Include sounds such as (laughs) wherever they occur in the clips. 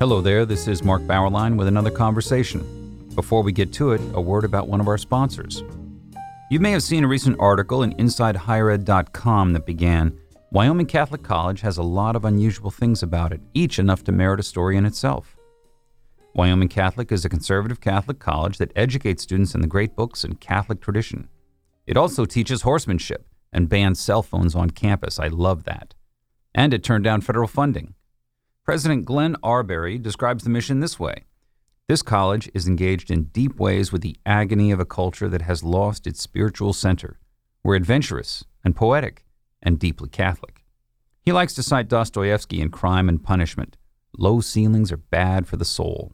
Hello there, this is Mark Bauerlein with another conversation. Before we get to it, a word about one of our sponsors. You may have seen a recent article in InsideHigherEd.com that began Wyoming Catholic College has a lot of unusual things about it, each enough to merit a story in itself. Wyoming Catholic is a conservative Catholic college that educates students in the great books and Catholic tradition. It also teaches horsemanship and bans cell phones on campus. I love that. And it turned down federal funding. President Glenn Arbery describes the mission this way This college is engaged in deep ways with the agony of a culture that has lost its spiritual center. We're adventurous and poetic and deeply Catholic. He likes to cite Dostoevsky in Crime and Punishment. Low ceilings are bad for the soul.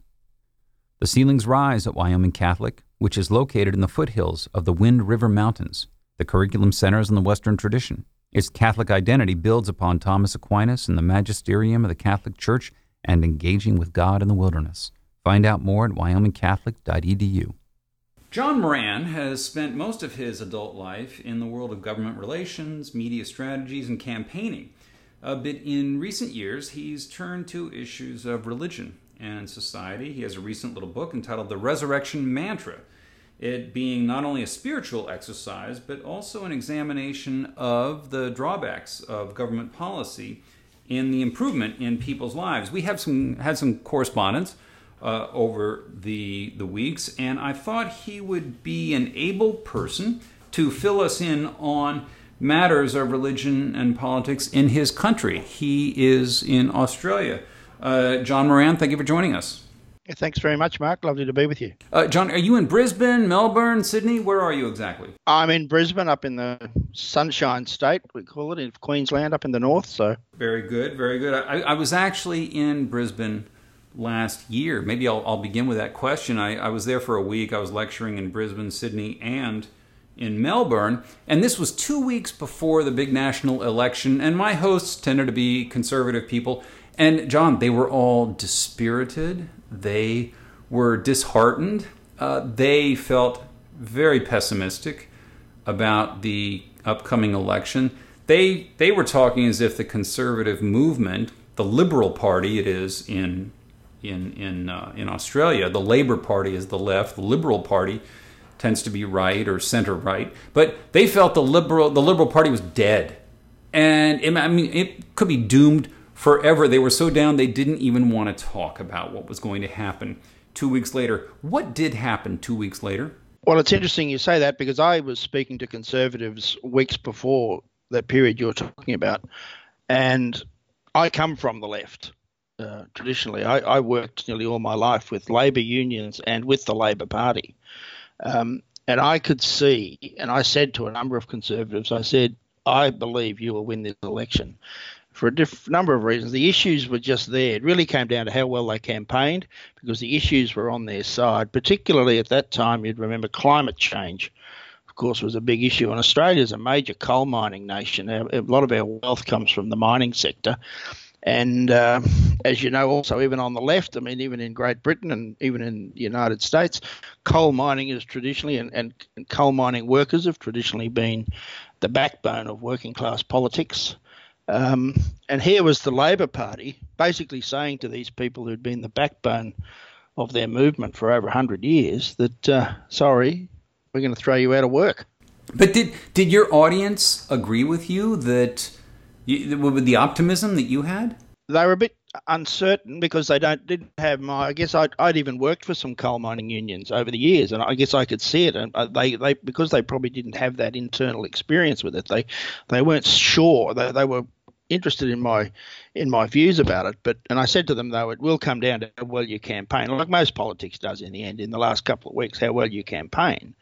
The ceilings rise at Wyoming Catholic, which is located in the foothills of the Wind River Mountains. The curriculum centers on the Western tradition. Its Catholic identity builds upon Thomas Aquinas and the magisterium of the Catholic Church and engaging with God in the wilderness. Find out more at wyomingcatholic.edu. John Moran has spent most of his adult life in the world of government relations, media strategies, and campaigning. Uh, but in recent years, he's turned to issues of religion and society. He has a recent little book entitled The Resurrection Mantra it being not only a spiritual exercise, but also an examination of the drawbacks of government policy in the improvement in people's lives. We have some had some correspondence uh, over the the weeks, and I thought he would be an able person to fill us in on matters of religion and politics in his country. He is in Australia. Uh, John Moran, thank you for joining us. Thanks very much, Mark. Lovely to be with you. Uh, John, are you in Brisbane, Melbourne, Sydney? Where are you exactly? I'm in Brisbane, up in the Sunshine State, we call it, in Queensland, up in the north. So very good, very good. I, I was actually in Brisbane last year. Maybe I'll, I'll begin with that question. I, I was there for a week. I was lecturing in Brisbane, Sydney, and in Melbourne, and this was two weeks before the big national election. And my hosts tended to be conservative people. And John, they were all dispirited they were disheartened. Uh, they felt very pessimistic about the upcoming election. They they were talking as if the conservative movement, the Liberal Party, it is in in in uh, in Australia. The Labor Party is the left. The Liberal Party tends to be right or center right. But they felt the liberal the Liberal Party was dead, and it, I mean it could be doomed forever. They were so down they didn't even want to talk about what was going to happen two weeks later. What did happen two weeks later? Well, it's interesting you say that because I was speaking to conservatives weeks before that period you're talking about, and I come from the left. Uh, traditionally, I, I, worked nearly all my life with labour unions and with the Labor Party. Um, and I could see, and I said to a number of conservatives, I said, I believe you will win this election for a diff- number of reasons. The issues were just there. It really came down to how well they campaigned because the issues were on their side, particularly at that time. You'd remember climate change, of course, was a big issue. And Australia is a major coal mining nation. A lot of our wealth comes from the mining sector. And uh, as you know, also, even on the left, I mean, even in Great Britain and even in the United States, coal mining is traditionally, and, and, coal mining workers have traditionally been the backbone of working class politics. Um, and here was the Labor Party basically saying to these people who'd been the backbone of their movement for over 100 years that, uh, sorry, we're going to throw you out of work. But did, did your audience agree with you that, you, with the optimism that you had? They were a bit uncertain because they don't didn't have my. I guess I'd, I'd even worked for some coal mining unions over the years, and I guess I could see it. And uh, they they because they probably didn't have that internal experience with it. They they weren't sure. They they were interested in my in my views about it. But and I said to them though, it will come down to how well you campaign, like most politics does in the end. In the last couple of weeks, how well you campaign.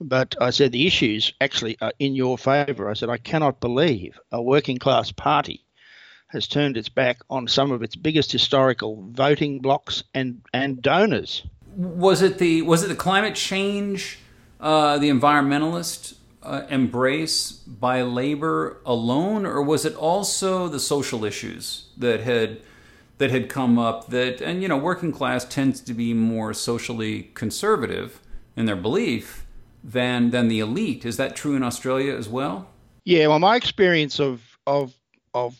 But I said the issues actually are in your favour. I said I cannot believe a working class party has turned its back on some of its biggest historical voting blocks and and donors. Was it the was it the climate change, uh, the environmentalist uh, embrace by labor alone, or was it also the social issues that had that had come up? That and you know, working class tends to be more socially conservative in their belief than than the elite. Is that true in Australia as well? Yeah, well, my experience of of of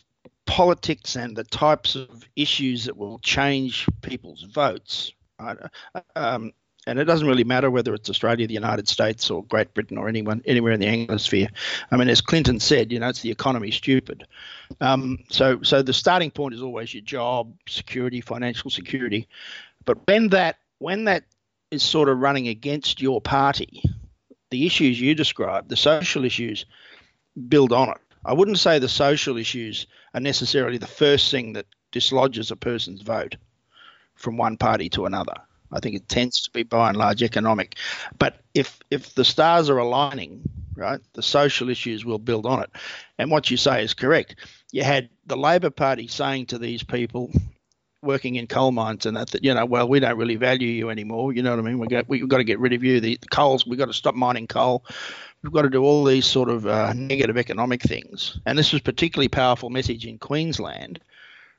politics and the types of issues that will change people's votes. Right? Um, and it doesn't really matter whether it's Australia, the United States, or Great Britain, or anyone anywhere in the Anglosphere. I mean, as Clinton said, you know, it's the economy stupid. Um, so, so the starting point is always your job, security, financial security. But when that when that is sort of running against your party, the issues you described, the social issues, build on it. I wouldn't say the social issues are necessarily the first thing that dislodges a person's vote from one party to another. I think it tends to be by and large economic. But if if the stars are aligning, right, the social issues will build on it. And what you say is correct. You had the Labor Party saying to these people working in coal mines and that, that you know, well, we don't really value you anymore. You know what I mean? We got we've got to get rid of you. The, coals, we've got to stop mining coal. We've got to do all these sort of uh, negative economic things. And this was particularly powerful message in Queensland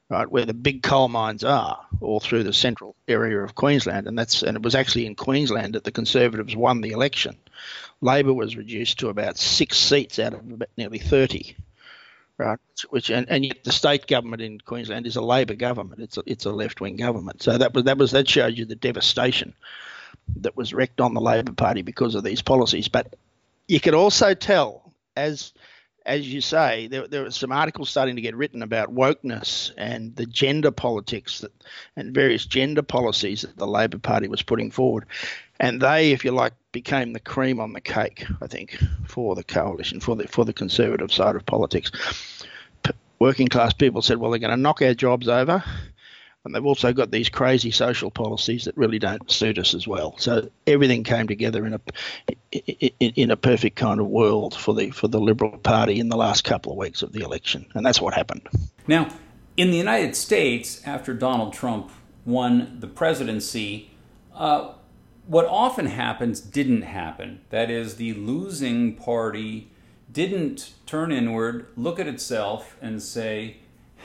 right, where the big coal mines are, all through the central area of Queensland, and that's and it was actually in Queensland that the Conservatives won the election. Labor was reduced to about six seats out of about nearly thirty, right? Which and, and the state government in Queensland is a Labor government. It's a, it's a left wing government. So that was that was that showed you the devastation that was wreaked on the Labor Party because of these policies. But you could also tell as as you say, there, there are some articles starting to get written about wokeness and the gender politics that, and various gender policies that the Labor Party was putting forward. And they, if you like, became the cream on the cake, I think, for the coalition, for the for the conservative side of politics. P- working class people said, well, they're going to knock our jobs over and they've also got these crazy social policies that really don't suit us as well. So everything came together in a in, in a perfect kind of world for the for the Liberal Party in the last couple of weeks of the election, and that's what happened. Now, in the United States, after Donald Trump won the presidency. Uh, what often happens didn't happen. That is, the losing party didn't turn inward, look at itself, and say,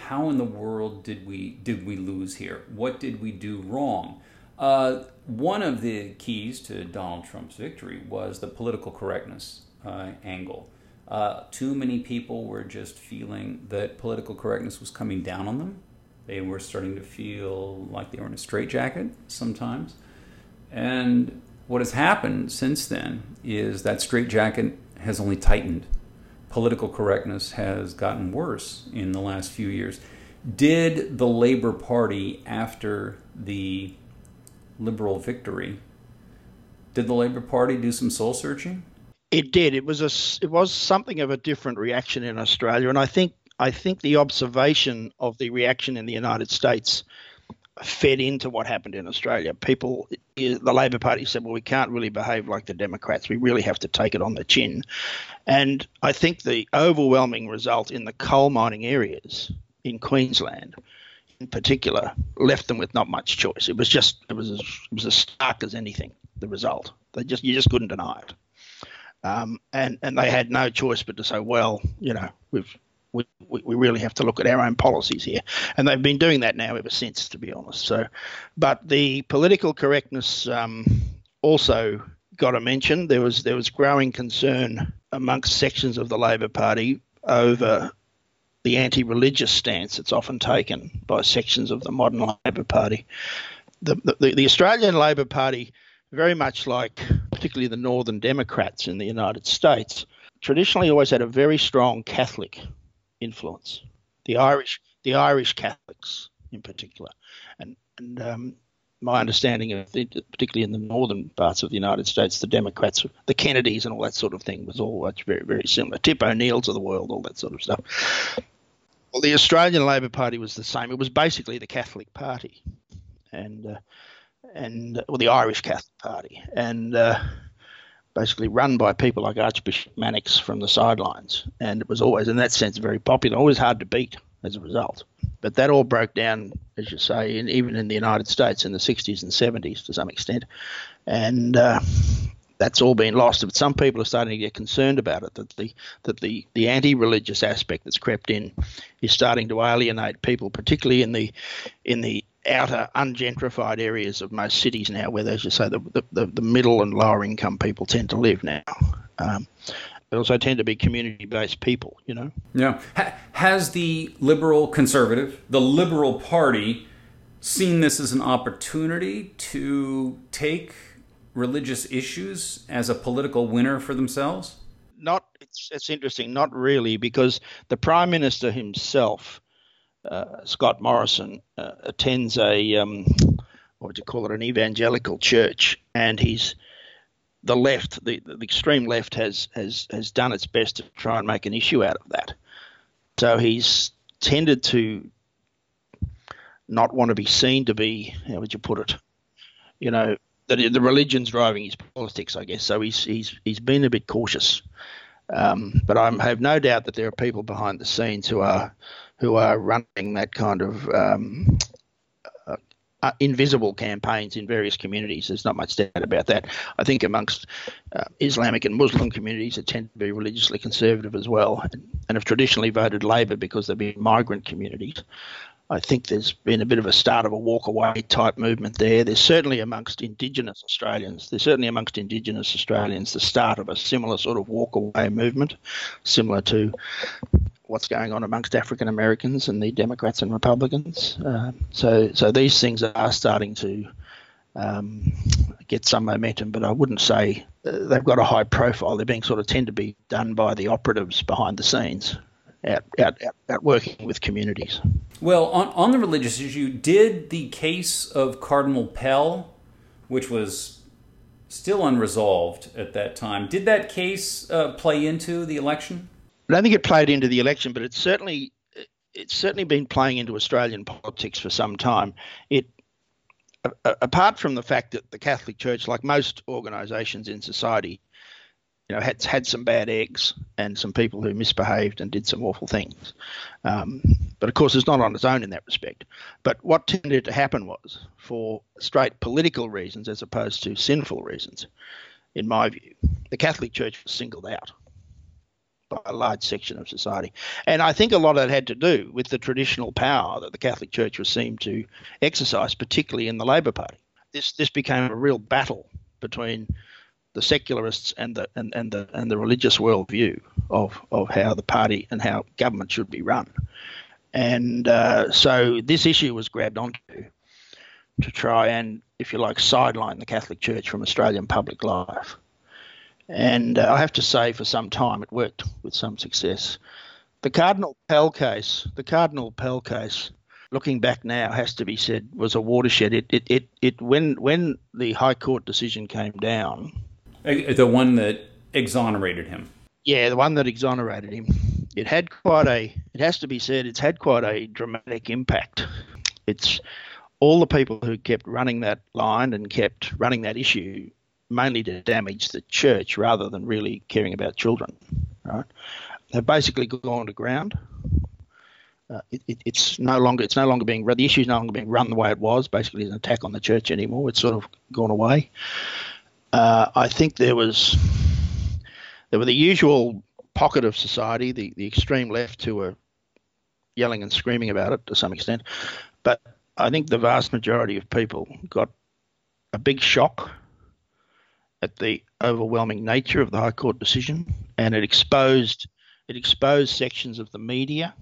how in the world did we did we lose here? What did we do wrong? Uh, one of the keys to Donald Trump's victory was the political correctness uh, angle. Uh, too many people were just feeling that political correctness was coming down on them. They were starting to feel like they were in a straitjacket sometimes. And what has happened since then is that straitjacket has only tightened political correctness has gotten worse in the last few years. Did the Labor Party, after the liberal victory, did the Labor Party do some soul searching? It did. It was a it was something of a different reaction in Australia, and I think I think the observation of the reaction in the United States fed into what happened in Australia. People, the Labor Party said, well, we can't really behave like the Democrats. We really have to take it on the chin. And I think the overwhelming result in the coal mining areas in Queensland, in particular, left them with not much choice. It was just, it was as, it was as stark as anything, the result. They just, you just couldn't deny it. Um, and, and they had no choice but to say, well, you know, we've, we, we really have to look at our own policies here. And they've been doing that now ever since, to be honest. So, but the political correctness um, also got a mention. There was there was growing concern amongst sections of the Labor Party over the anti-religious stance that's often taken by sections of the modern Labor Party. The, the, the Australian Labor Party, very much like particularly the Northern Democrats in the United States, traditionally always had a very strong Catholic influence. The Irish, the Irish Catholics in particular, and and um, my understanding of the, particularly in the northern parts of the United States, the Democrats, the Kennedys, and all that sort of thing was all very very similar. Tip O'Neills of the world, all that sort of stuff. Well, the Australian Labor Party was the same. It was basically the Catholic Party, and uh, and well, the Irish Catholic Party, and uh, basically run by people like Archbishop Mannix from the sidelines. And it was always, in that sense, very popular, always hard to beat as a result. But that all broke down, as you say, in, even in the United States in the 60s and 70s to some extent. And uh, that's all been lost. But some people are starting to get concerned about it that the that the, the anti-religious aspect that's crept in is starting to alienate people, particularly in the in the outer ungentrified areas of most cities now, where, as you say, the the, the middle and lower income people tend to live now. Um, they also tend to be community based people, you know? Yeah. has the liberal conservative, the liberal party, seen this as an opportunity to take religious issues as a political winner for themselves? Not, it's, it's interesting, not really, because the Prime Minister himself, uh, Scott Morrison, uh, attends a, um, what would you call it, an evangelical church, and he's the left, the, the extreme left, has, has has done its best to try and make an issue out of that. So he's tended to not want to be seen to be, how would you put it, you know, that the religion's driving his politics, I guess. So he's he's he's been a bit cautious. Um, but I have no doubt that there are people behind the scenes who are who are running that kind of um, uh, invisible campaigns in various communities. There's not much doubt about that. I think amongst uh, Islamic and Muslim communities that tend to be religiously conservative as well, and, and have traditionally voted Labor because they've been migrant communities. I think there's been a bit of a start of a walk away type movement there. There's certainly amongst Indigenous Australians, there's certainly amongst Indigenous Australians the start of a similar sort of walk away movement, similar to what's going on amongst African Americans and the Democrats and Republicans. Uh, so, so these things are starting to um, get some momentum, but I wouldn't say uh, they've got a high profile. They're being sort of tend to be done by the operatives behind the scenes, out, out, out, working with communities. Well, on, on the religious issue, did the case of Cardinal Pell, which was still unresolved at that time, did that case uh, play into the election? I don't think it played into the election, but it's certainly it's certainly been playing into Australian politics for some time. It apart from the fact that the Catholic Church, like most organisations in society, you know, had had some bad eggs and some people who misbehaved and did some awful things. Um, but of course, it's not on its own in that respect. But what tended to happen was, for straight political reasons as opposed to sinful reasons, in my view, the Catholic Church was singled out by a large section of society. And I think a lot of that had to do with the traditional power that the Catholic Church was seen to exercise, particularly in the Labor Party. This this became a real battle between the secularists and the and, and the and the religious worldview of of how the party and how government should be run. And uh, so this issue was grabbed onto to try and, if you like, sideline the Catholic Church from Australian public life. And uh, I have to say, for some time, it worked with some success. The Cardinal Pell case, the Cardinal Pell case, looking back now, has to be said was a watershed. It, it, it, it when when the High Court decision came down, the one that exonerated him. Yeah, the one that exonerated him. It had quite a. It has to be said, it's had quite a dramatic impact. It's all the people who kept running that line and kept running that issue mainly to damage the church rather than really caring about children. Right? They've basically gone to ground. Uh, it, it, it's no longer it's no longer being the issue is no longer being run the way it was. Basically, an attack on the church anymore. It's sort of gone away. Uh, I think there was there were the usual pocket of society, the, the extreme left, who were yelling and screaming about it to some extent, but I think the vast majority of people got a big shock at the overwhelming nature of the High Court decision, and it exposed it exposed sections of the media.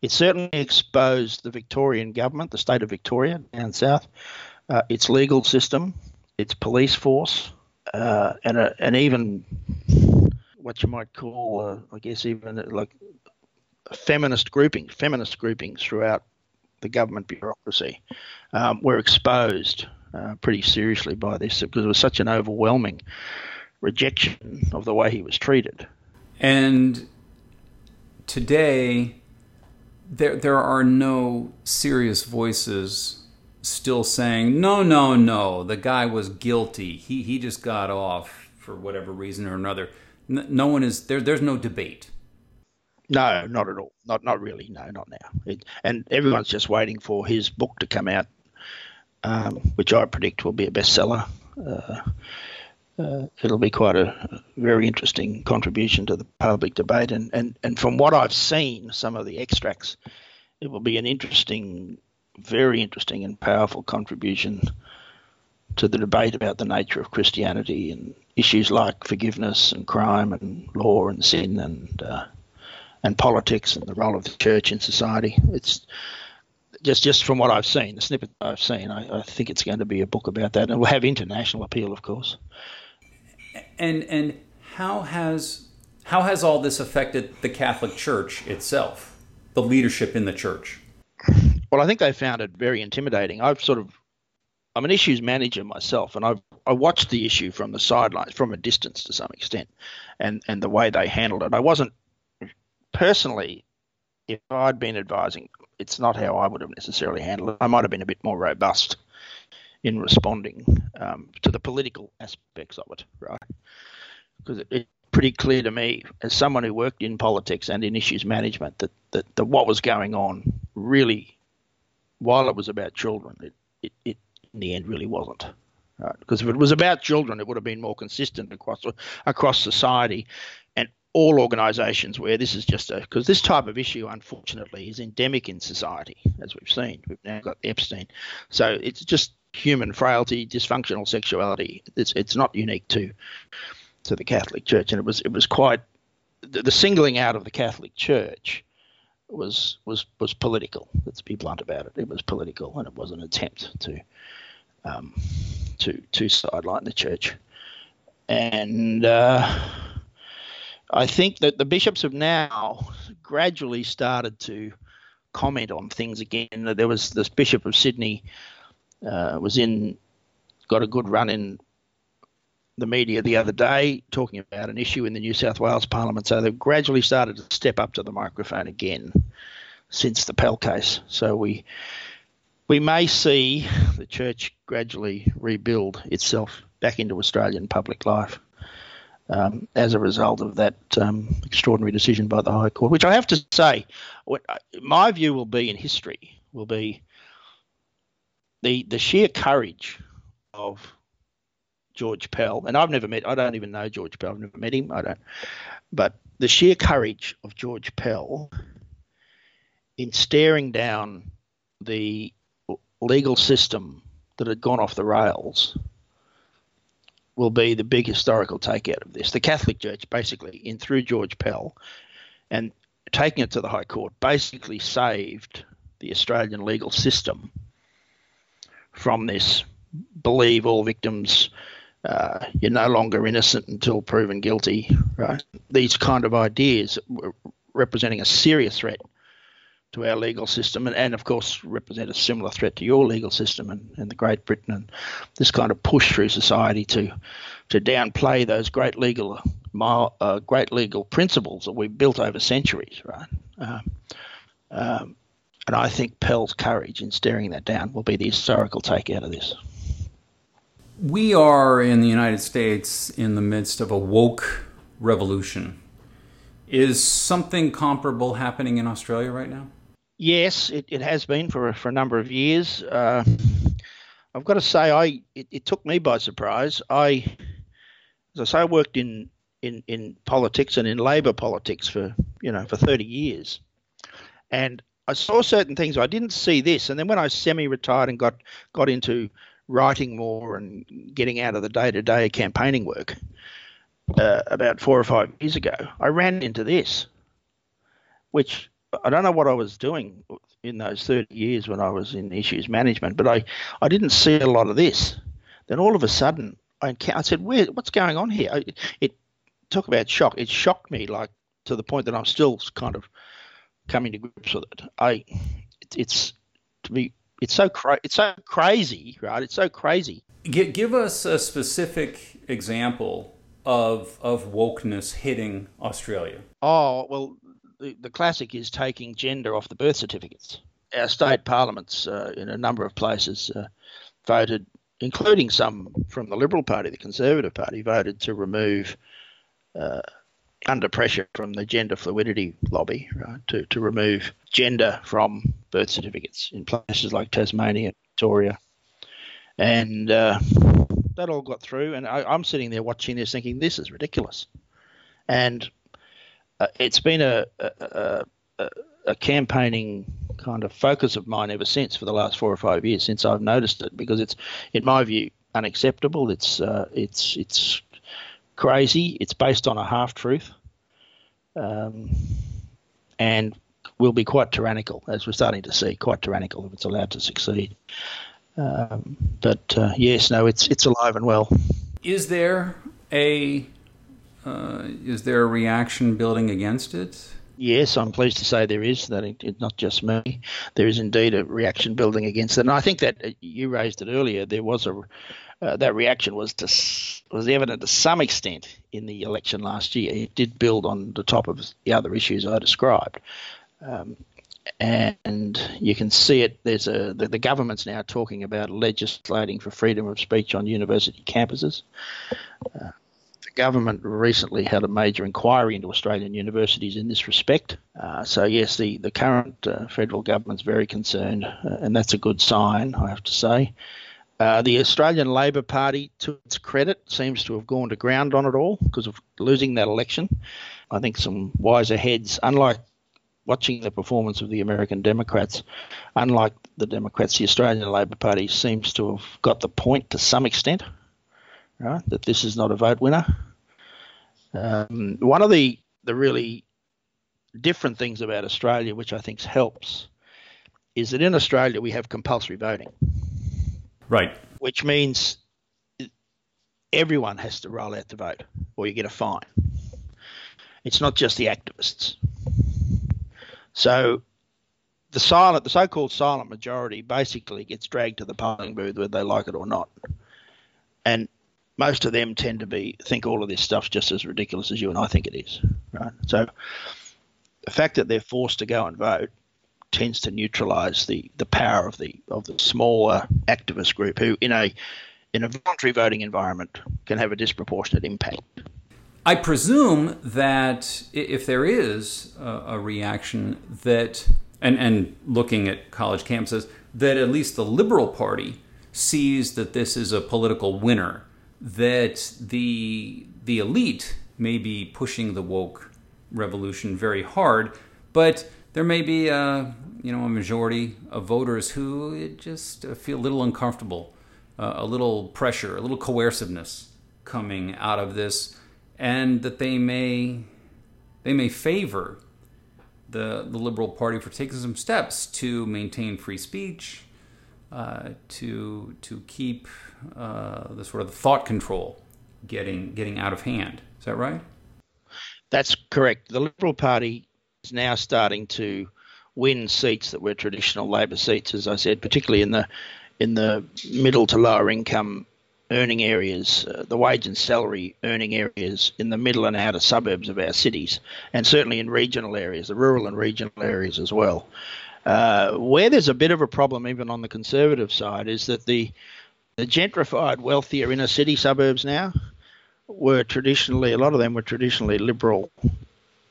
It certainly exposed the Victorian government, the state of Victoria down south, uh, its legal system, its police force, uh, and a, and even what you might call, uh, I guess, even like feminist groupings, feminist groupings throughout the government bureaucracy um, were exposed uh, pretty seriously by this because it was such an overwhelming rejection of the way he was treated. And today, there there are no serious voices still saying no, no, no. The guy was guilty. He he just got off for whatever reason or another. No, one is there. There's no debate. No, not at all. Not not really. No, not now. It, and everyone's just waiting for his book to come out um, which I predict will be a bestseller. Uh, uh, it'll be quite a very interesting contribution to the public debate. And, and, and from what I've seen, some of the extracts, it will be an interesting, very interesting and powerful contribution to the debate about the nature of Christianity and issues like forgiveness and crime and law and sin and uh, and politics and the role of the church in society. It's just just from what I've seen, the snippet I've seen, I, I think it's going to be a book about that, and it will have international appeal, of course. And and how has how has all this affected the Catholic Church itself, the leadership in the church? Well, I think they found it very intimidating. I've sort of I'm an issues manager myself, and I've I watched the issue from the sidelines, from a distance to some extent, and and the way they handled it. I wasn't personally, if I'd been advising, it's not how I would have necessarily handled it. I might have been a bit more robust in responding um, to the political aspects of it, right? Because it, it's pretty clear to me, as someone who worked in politics and in issues management, that, that, that what was going on really, while it was about children, it, it, it in the end really wasn't. Right? Because if it was about children, it would have been more consistent across across society, and all organisations where this is just a because this type of issue, unfortunately, is endemic in society, as we've seen. We've now got Epstein, so it's just human frailty, dysfunctional sexuality. It's it's not unique to to the Catholic Church, and it was it was quite the, the singling out of the Catholic Church was was was political. Let's be blunt about it. It was political, and it was an attempt to um, to to sideline the church. And uh, I think that the bishops have now gradually started to comment on things again. There was this Bishop of Sydney uh, was in, got a good run in the media the other day talking about an issue in the New South Wales Parliament. So they've gradually started to step up to the microphone again since the Pell case. So we we may see the church gradually rebuild itself back into Australian public life um, as a result of that um, extraordinary decision by the High Court, which I have to say, my view will be in history will be the the sheer courage of George Pell, and I've never met, I don't even know George Pell, I've never met him, I don't, but the sheer courage of George Pell in staring down the legal system that had gone off the rails will be the big historical takeout of this. The Catholic Church, basically, in through George Pell, and taking it to the High Court, basically saved the Australian legal system from this believe all victims uh, you're no longer innocent until proven guilty right these kind of ideas representing a serious threat to our legal system and, and of course represent a similar threat to your legal system and, and the Great Britain and this kind of push through society to to downplay those great legal uh, great legal principles that we've built over centuries right um, um, and I think Pell's courage in staring that down will be the historical take out of this. We are in the United States in the midst of a woke revolution. Is something comparable happening in Australia right now? Yes, it, it has been for, for a number of years. Uh, I've got to say, I it, it, took me by surprise. I, as I say, I worked in, in, in politics and in Labor politics for you know for 30 years, and I saw certain things. I didn't see this, and then when I semi-retired and got got into writing more and getting out of the day-to-day campaigning work uh, about four or five years ago, I ran into this, which I don't know what I was doing in those 30 years when I was in issues management, but I, I didn't see a lot of this. Then all of a sudden, I, I said, "Where? What's going on here?" It, it talk about shock. It shocked me, like to the point that I'm still kind of coming to grips with it. I, it, it's to be, it's so cra- it's so crazy, right? It's so crazy. G- give us a specific example of of wokeness hitting Australia. Oh well, the, the classic is taking gender off the birth certificates. Our state parliaments uh, in a number of places uh, voted, including some from the Liberal Party, the Conservative Party, voted to remove uh, under pressure from the gender fluidity lobby, right, to, to remove gender from birth certificates in places like Tasmania, and Victoria. And uh, that all got through, and I, am sitting there watching this, thinking this is ridiculous, and uh, it's been a a, a a, campaigning kind of focus of mine ever since for the last four or five years since I've noticed it because it's, in my view, unacceptable. It's uh, it's it's crazy. It's based on a half truth, um, and will be quite tyrannical, as we're starting to see, quite tyrannical if it's allowed to succeed. Um, but uh, yes, no, it's it's alive and well. Is there a uh, is there a reaction building against it? Yes, I'm pleased to say there is. That it's not just me. There is indeed a reaction building against it, and I think that uh, you raised it earlier. There was a uh, that reaction was to, was evident to some extent in the election last year. It did build on the top of the other issues I described. Um, and you can see it. There's a the, the, government's now talking about legislating for freedom of speech on university campuses. Uh, government recently had a major inquiry into Australian universities in this respect. Uh, so yes, the the current uh, federal government's very concerned, uh, and that's a good sign, I have to say. Uh, the Australian Labor Party, to its credit, seems to have gone to ground on it all because of losing that election. I think some wiser heads, unlike watching the performance of the American Democrats, unlike the Democrats, the Australian Labor Party seems to have got the point to some extent, right? That this is not a vote winner. Um, one of the the really different things about Australia, which I think helps, is that in Australia we have compulsory voting. Right. Which means everyone has to roll out the vote, or you get a fine. It's not just the activists. So the silent, the so-called silent majority, basically gets dragged to the polling booth whether they like it or not, and most of them tend to be think all of this stuff's just as ridiculous as you and I think it is, right? So the fact that they're forced to go and vote tends to neutralise the, the power of the of the smaller activist group who, in a in a voluntary voting environment, can have a disproportionate impact. I presume that if there is a, a reaction that, and, and looking at college campuses, that at least the Liberal Party sees that this is a political winner, that the the elite may be pushing the woke revolution very hard, but there may be a you know a majority of voters who just feel a little uncomfortable, uh, a little pressure, a little coerciveness coming out of this and that they may they may favor the the Liberal Party for taking some steps to maintain free speech, uh, to to keep uh, the sort of thought control getting getting out of hand. Is that right? That's correct. The Liberal Party is now starting to win seats that were traditional Labor seats, as I said, particularly in the in the middle to lower income earning areas, uh, the wage and salary earning areas in the middle and outer suburbs of our cities, and certainly in regional areas, the rural and regional areas as well. Uh, where there's a bit of a problem, even on the conservative side, is that the the gentrified, wealthier inner city suburbs now were traditionally, a lot of them were traditionally liberal,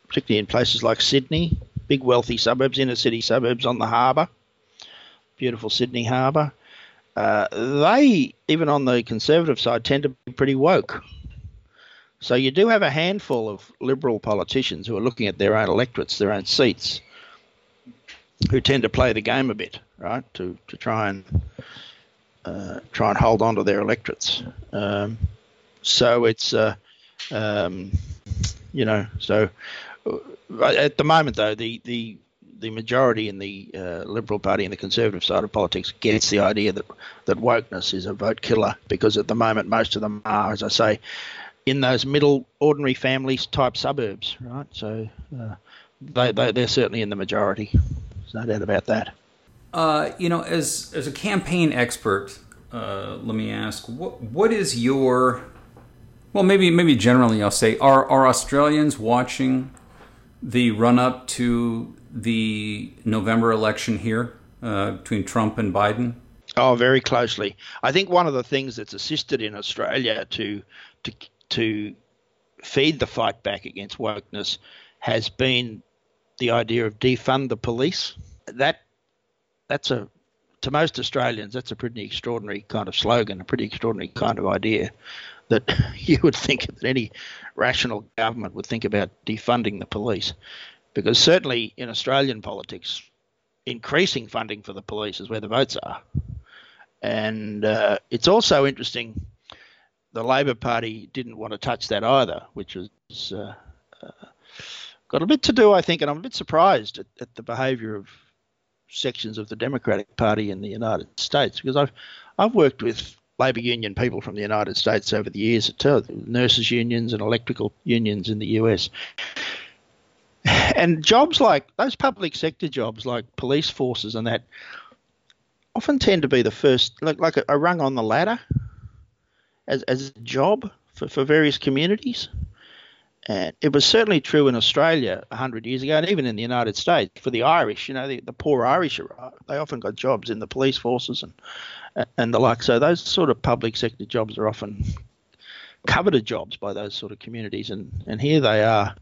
particularly in places like Sydney, big wealthy suburbs, inner city suburbs on the harbour, beautiful Sydney harbour uh, they, even on the conservative side, tend to be pretty woke. So you do have a handful of liberal politicians who are looking at their own electorates, their own seats, who tend to play the game a bit, right? To to try and uh, try and hold on to their electorates. Um, so it's uh, um, you know so uh, at the moment though the the the majority in the uh, Liberal Party and the Conservative side of politics gets the idea that that wokeness is a vote killer because at the moment most of them are, as I say, in those middle ordinary families type suburbs, right? So uh, they, they they're certainly in the majority. There's no doubt about that. Uh, you know, as as a campaign expert, uh, let me ask what what is your well, maybe maybe generally, I'll say, are are Australians watching the run up to the November election here uh, between Trump and Biden? Oh, very closely. I think one of the things that's assisted in Australia to to to feed the fight back against wokeness has been the idea of defund the police. That that's a to most Australians, that's a pretty extraordinary kind of slogan, a pretty extraordinary kind of idea that (laughs) you would think that any rational government would think about defunding the police. Because certainly in Australian politics, increasing funding for the police is where the votes are. And uh, it's also interesting, the Labor Party didn't want to touch that either, which was uh, uh, got a bit to do, I think, and I'm a bit surprised at, at the behaviour of sections of the Democratic Party in the United States because I've I've worked with labour union people from the United States over the years, nurses unions and electrical unions in the US. And jobs like those public sector jobs, like police forces and that, often tend to be the first, like, like a, a rung on the ladder as, as a job for, for various communities. And it was certainly true in Australia 100 years ago, and even in the United States for the Irish. You know, the, the poor Irish, they often got jobs in the police forces and and the like. So those sort of public sector jobs are often coveted jobs by those sort of communities, and and here they are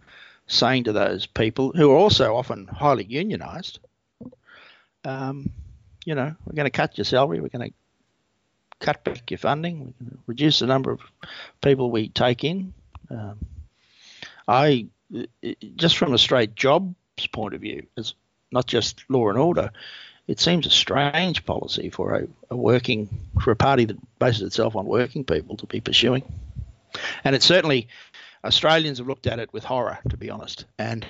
saying to those people who are also often highly unionised, um, you know, we're going to cut your salary, we're going to cut back your funding, we're going to reduce the number of people we take in. Um, I just from a straight jobs point of view, it's not just law and order. It seems a strange policy for a, a working for a party that bases itself on working people to be pursuing, and it's certainly Australians have looked at it with horror, to be honest, and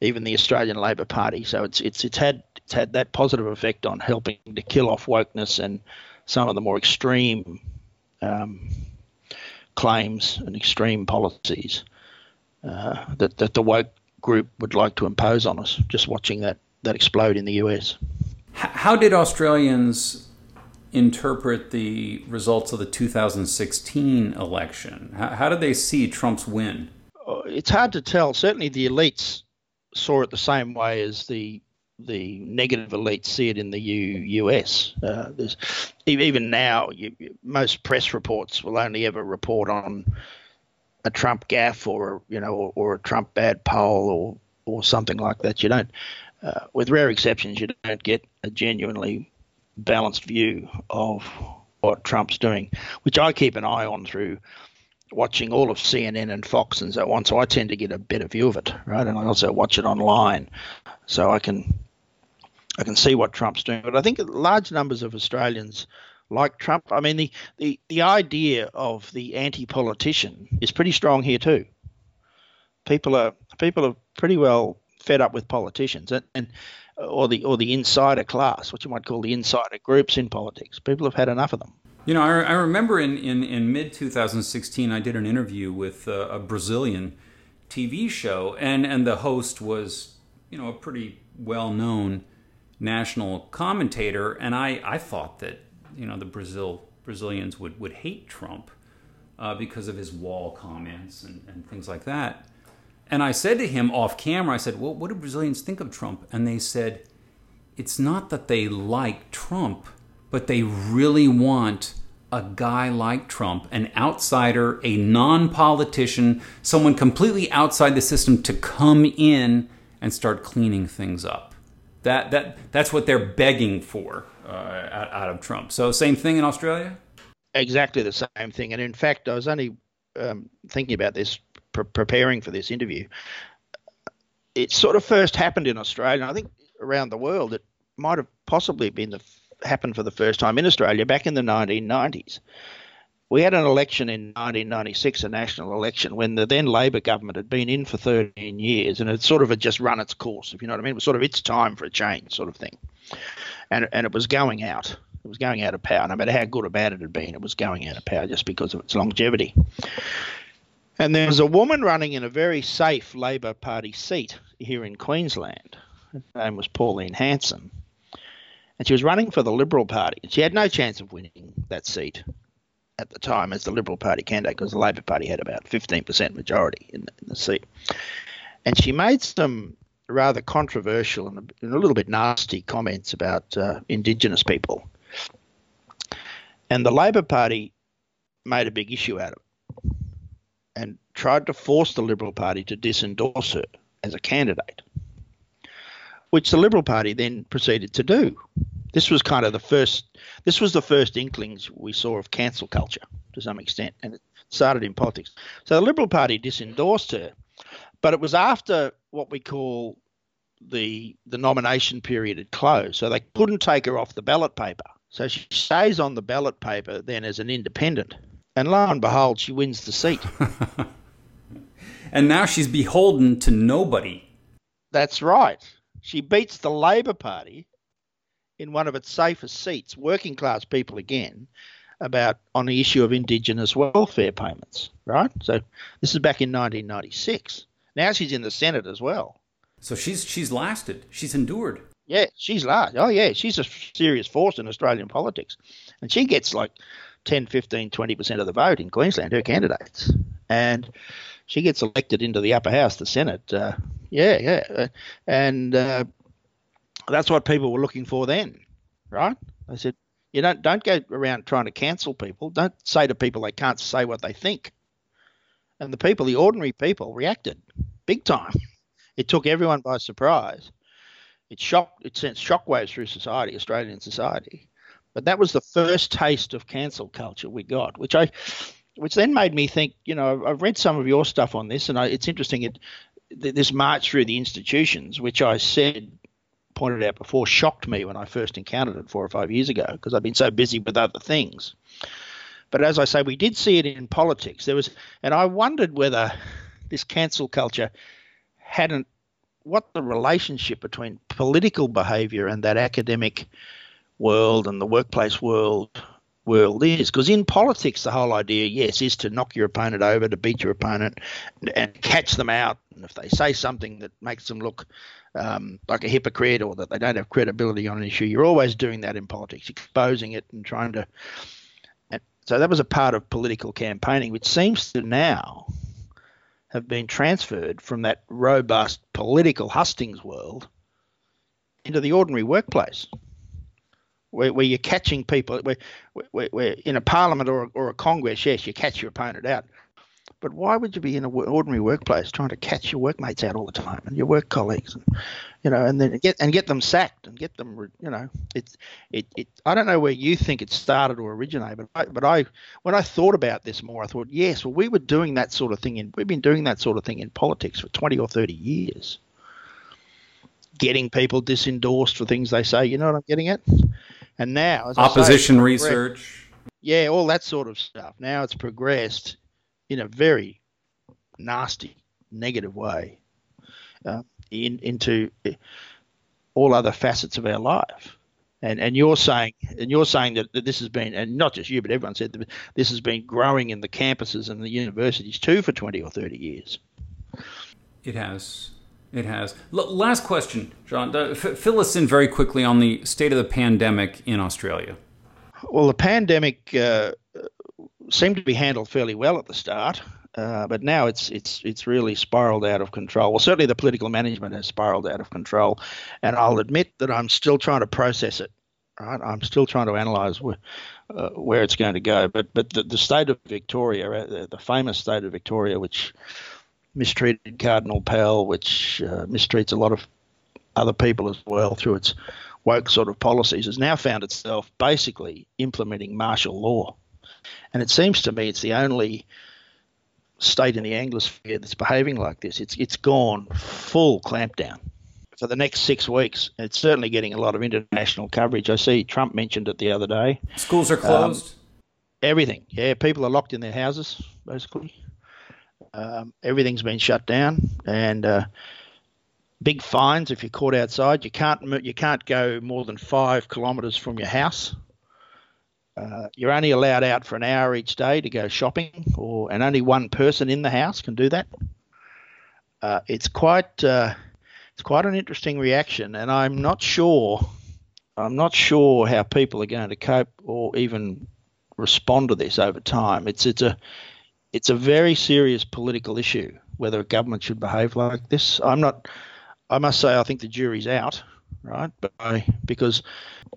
even the Australian Labor Party. So it's it's it's had it's had that positive effect on helping to kill off wokeness and some of the more extreme um, claims and extreme policies uh, that that the woke group would like to impose on us. Just watching that that explode in the US. How did Australians interpret the results of the 2016 election? How, how did they see Trump's win? Uh, it's hard to tell. Certainly, the elites saw it the same way as the the negative elites see it in the U, US. Uh, even now, you, most press reports will only ever report on a Trump gaffe or you know or, or, a Trump bad poll or or something like that. You don't, uh, with rare exceptions, you don't get a genuinely balanced view of what Trump's doing, which I keep an eye on through watching all of CNN and Fox and so on. So I tend to get a better view of it, right? And I also watch it online, so I can I can see what Trump's doing. But I think large numbers of Australians like Trump. I mean, the the the idea of the anti-politician is pretty strong here too. People are people are pretty well fed up with politicians, and, and or the or the insider class, what you might call the insider groups in politics. People have had enough of them. You know, I, I remember in, in, in mid 2016, I did an interview with uh, a Brazilian TV show, and, and the host was, you know, a pretty well known national commentator. And I, I thought that, you know, the Brazil Brazilians would, would hate Trump uh, because of his wall comments and, and things like that. And I said to him off camera, I said, Well, what do Brazilians think of Trump? And they said, It's not that they like Trump, but they really want a guy like Trump, an outsider, a non politician, someone completely outside the system to come in and start cleaning things up. That, that, that's what they're begging for uh, out, of Trump. So, same thing in Australia? Exactly the same thing. And in fact, I was only um, thinking about this pre- preparing for this interview, it sort of first happened in Australia. and I think around the world, it might have possibly been the happened for the first time in Australia back in the 1990s. We had an election in 1996, a national election, when the then Labor government had been in for 13 years and it sort of had just run its course, if you know what I mean. It was sort of its time for a change, sort of thing. And, and it was going out. It was going out of power. No matter how good or bad it had been, it was going out of power just because of its longevity. And there was a woman running in a very safe Labor Party seat here in Queensland. Her name was Pauline Hanson. And she was running for the Liberal Party. She had no chance of winning that seat at the time as the Liberal Party candidate because the Labor Party had about 15% majority in the, in the seat. And she made some rather controversial and a, and a little bit nasty comments about uh, Indigenous people. And the Labor Party made a big issue out of it and tried to force the Liberal Party to disendorse her as a candidate, which the Liberal Party then proceeded to do. This was kind of the first. This was the first inklings we saw of cancel culture to some extent, and it started in politics. So the Liberal Party disendorsed her, but it was after what we call the the nomination period had closed, so they couldn't take her off the ballot paper. So she stays on the ballot paper then as an independent, and lo and behold, she wins the seat. (laughs) and now she's beholden to nobody. That's right. She beats the Labor Party in one of its safest seats, working class people again, about on the issue of Indigenous welfare payments. Right. So this is back in 1996. Now she's in the Senate as well. So she's she's lasted. She's endured. Yeah, she's large. Oh yeah, she's a serious force in Australian politics, and she gets like 10, 15, 20 percent of the vote in Queensland. Her candidates, and she gets elected into the upper house, the Senate. Uh, yeah, yeah, and uh, that's what people were looking for then, right? They said, you don't don't go around trying to cancel people. Don't say to people they can't say what they think. And the people, the ordinary people, reacted big time. It took everyone by surprise. It shocked. It sent shockwaves through society, Australian society. But that was the first taste of cancel culture we got, which I, which then made me think. You know, I've read some of your stuff on this, and I, it's interesting. It this march through the institutions, which I said pointed out before, shocked me when I first encountered it four or five years ago because I've been so busy with other things. But as I say, we did see it in politics. There was, and I wondered whether this cancel culture hadn't what the relationship between political behaviour and that academic world and the workplace world world is. Because in politics, the whole idea, yes, is to knock your opponent over, to beat your opponent, and catch them out. And if they say something that makes them look um, like a hypocrite or that they don't have credibility on an issue. You're always doing that in politics, exposing it and trying to. So that was a part of political campaigning, which seems to now have been transferred from that robust political hustings world into the ordinary workplace. Where, where you're catching people, where, where, where in a parliament or, or a congress, yes, you catch your opponent out. But why would you be in an ordinary workplace trying to catch your workmates out all the time and your work colleagues, and you know, and then get and get them sacked and get them, you know, it's it, it I don't know where you think it started or originated, but I, but I when I thought about this more, I thought, yes, well, we were doing that sort of thing in we've been doing that sort of thing in politics for twenty or thirty years, getting people disendorsed for things they say. You know what I'm getting at? And now, opposition say, research, yeah, all that sort of stuff. Now it's progressed in a very nasty, negative way uh, in, into all other facets of our life. And, and you're saying and you're saying that, that this has been and not just you but everyone said that this has been growing in the campuses and the universities too for 20 or 30 years. It has. It has. L- last question john. Uh, f- fill us in very quickly on the state of the pandemic in australia. Well the pandemic uh, seemed to be handled fairly well at the start, uh, but now it's it's it's really spiraled out of control. Well, certainly the political management has spiraled out of control, and I'll admit that I'm still trying to process it. Right, I'm still trying to analyse where, uh, where it's going to go. But but the, the state of Victoria, uh, the famous state of Victoria, which mistreated Cardinal Pell, which uh, mistreats a lot of other people as well through its woke sort of policies, has now found itself basically implementing martial law and it seems to me it's the only state in the Anglosphere that's behaving like this. It's it's gone full clampdown for the next six weeks. It's certainly getting a lot of international coverage. I see Trump mentioned it the other day. Schools are closed. Um, everything, yeah. People are locked in their houses basically. Um, everything's been shut down, and uh, big fines if you're caught outside. You can't you can't go more than five kilometres from your house uh, you're only allowed out for an hour each day to go shopping, or and only one person in the house can do that. Uh, it's quite uh, it's quite an interesting reaction, and I'm not sure I'm not sure how people are going to cope or even respond to this over time. It's it's a it's a very serious political issue whether a government should behave like this. I'm not. I must say I think the jury's out right? I, because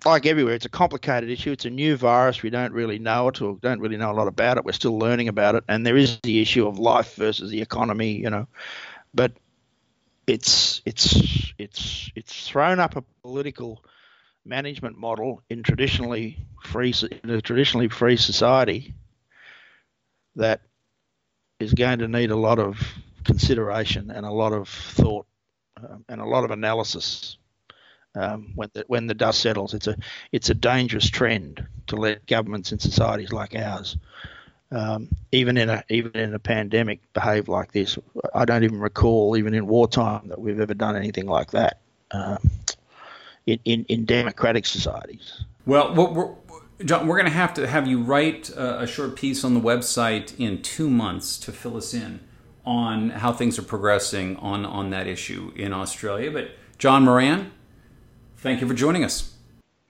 like everywhere, it's a complicated issue. It's a new virus. We don't really know it or don't really know a lot about it. We're still learning about it, and there is the issue of life versus the economy, you know. But it's it's it's it's thrown up a political management model in traditionally free in a traditionally free society that is going to need a lot of consideration and a lot of thought um, and a lot of analysis um, when the when the dust settles. It's a it's a dangerous trend to let governments and societies like ours, um, even in a even in a pandemic, behave like this. I don't even recall, even in wartime, that we've ever done anything like that um, in, in in democratic societies. Well, we're, John, we're going to have to have you write a, a short piece on the website in two months to fill us in on how things are progressing on on that issue in Australia. But John Moran, Thank you for joining us.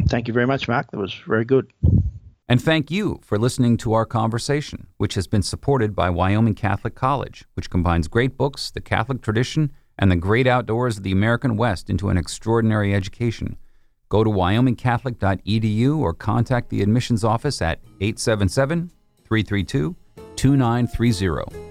Thank you very much, Mark. That was very good. And thank you for listening to our conversation, which has been supported by Wyoming Catholic College, which combines great books, the Catholic tradition, and the great outdoors of the American West into an extraordinary education. Go to wyomingcatholic.edu or contact the admissions office at 877 332 2930.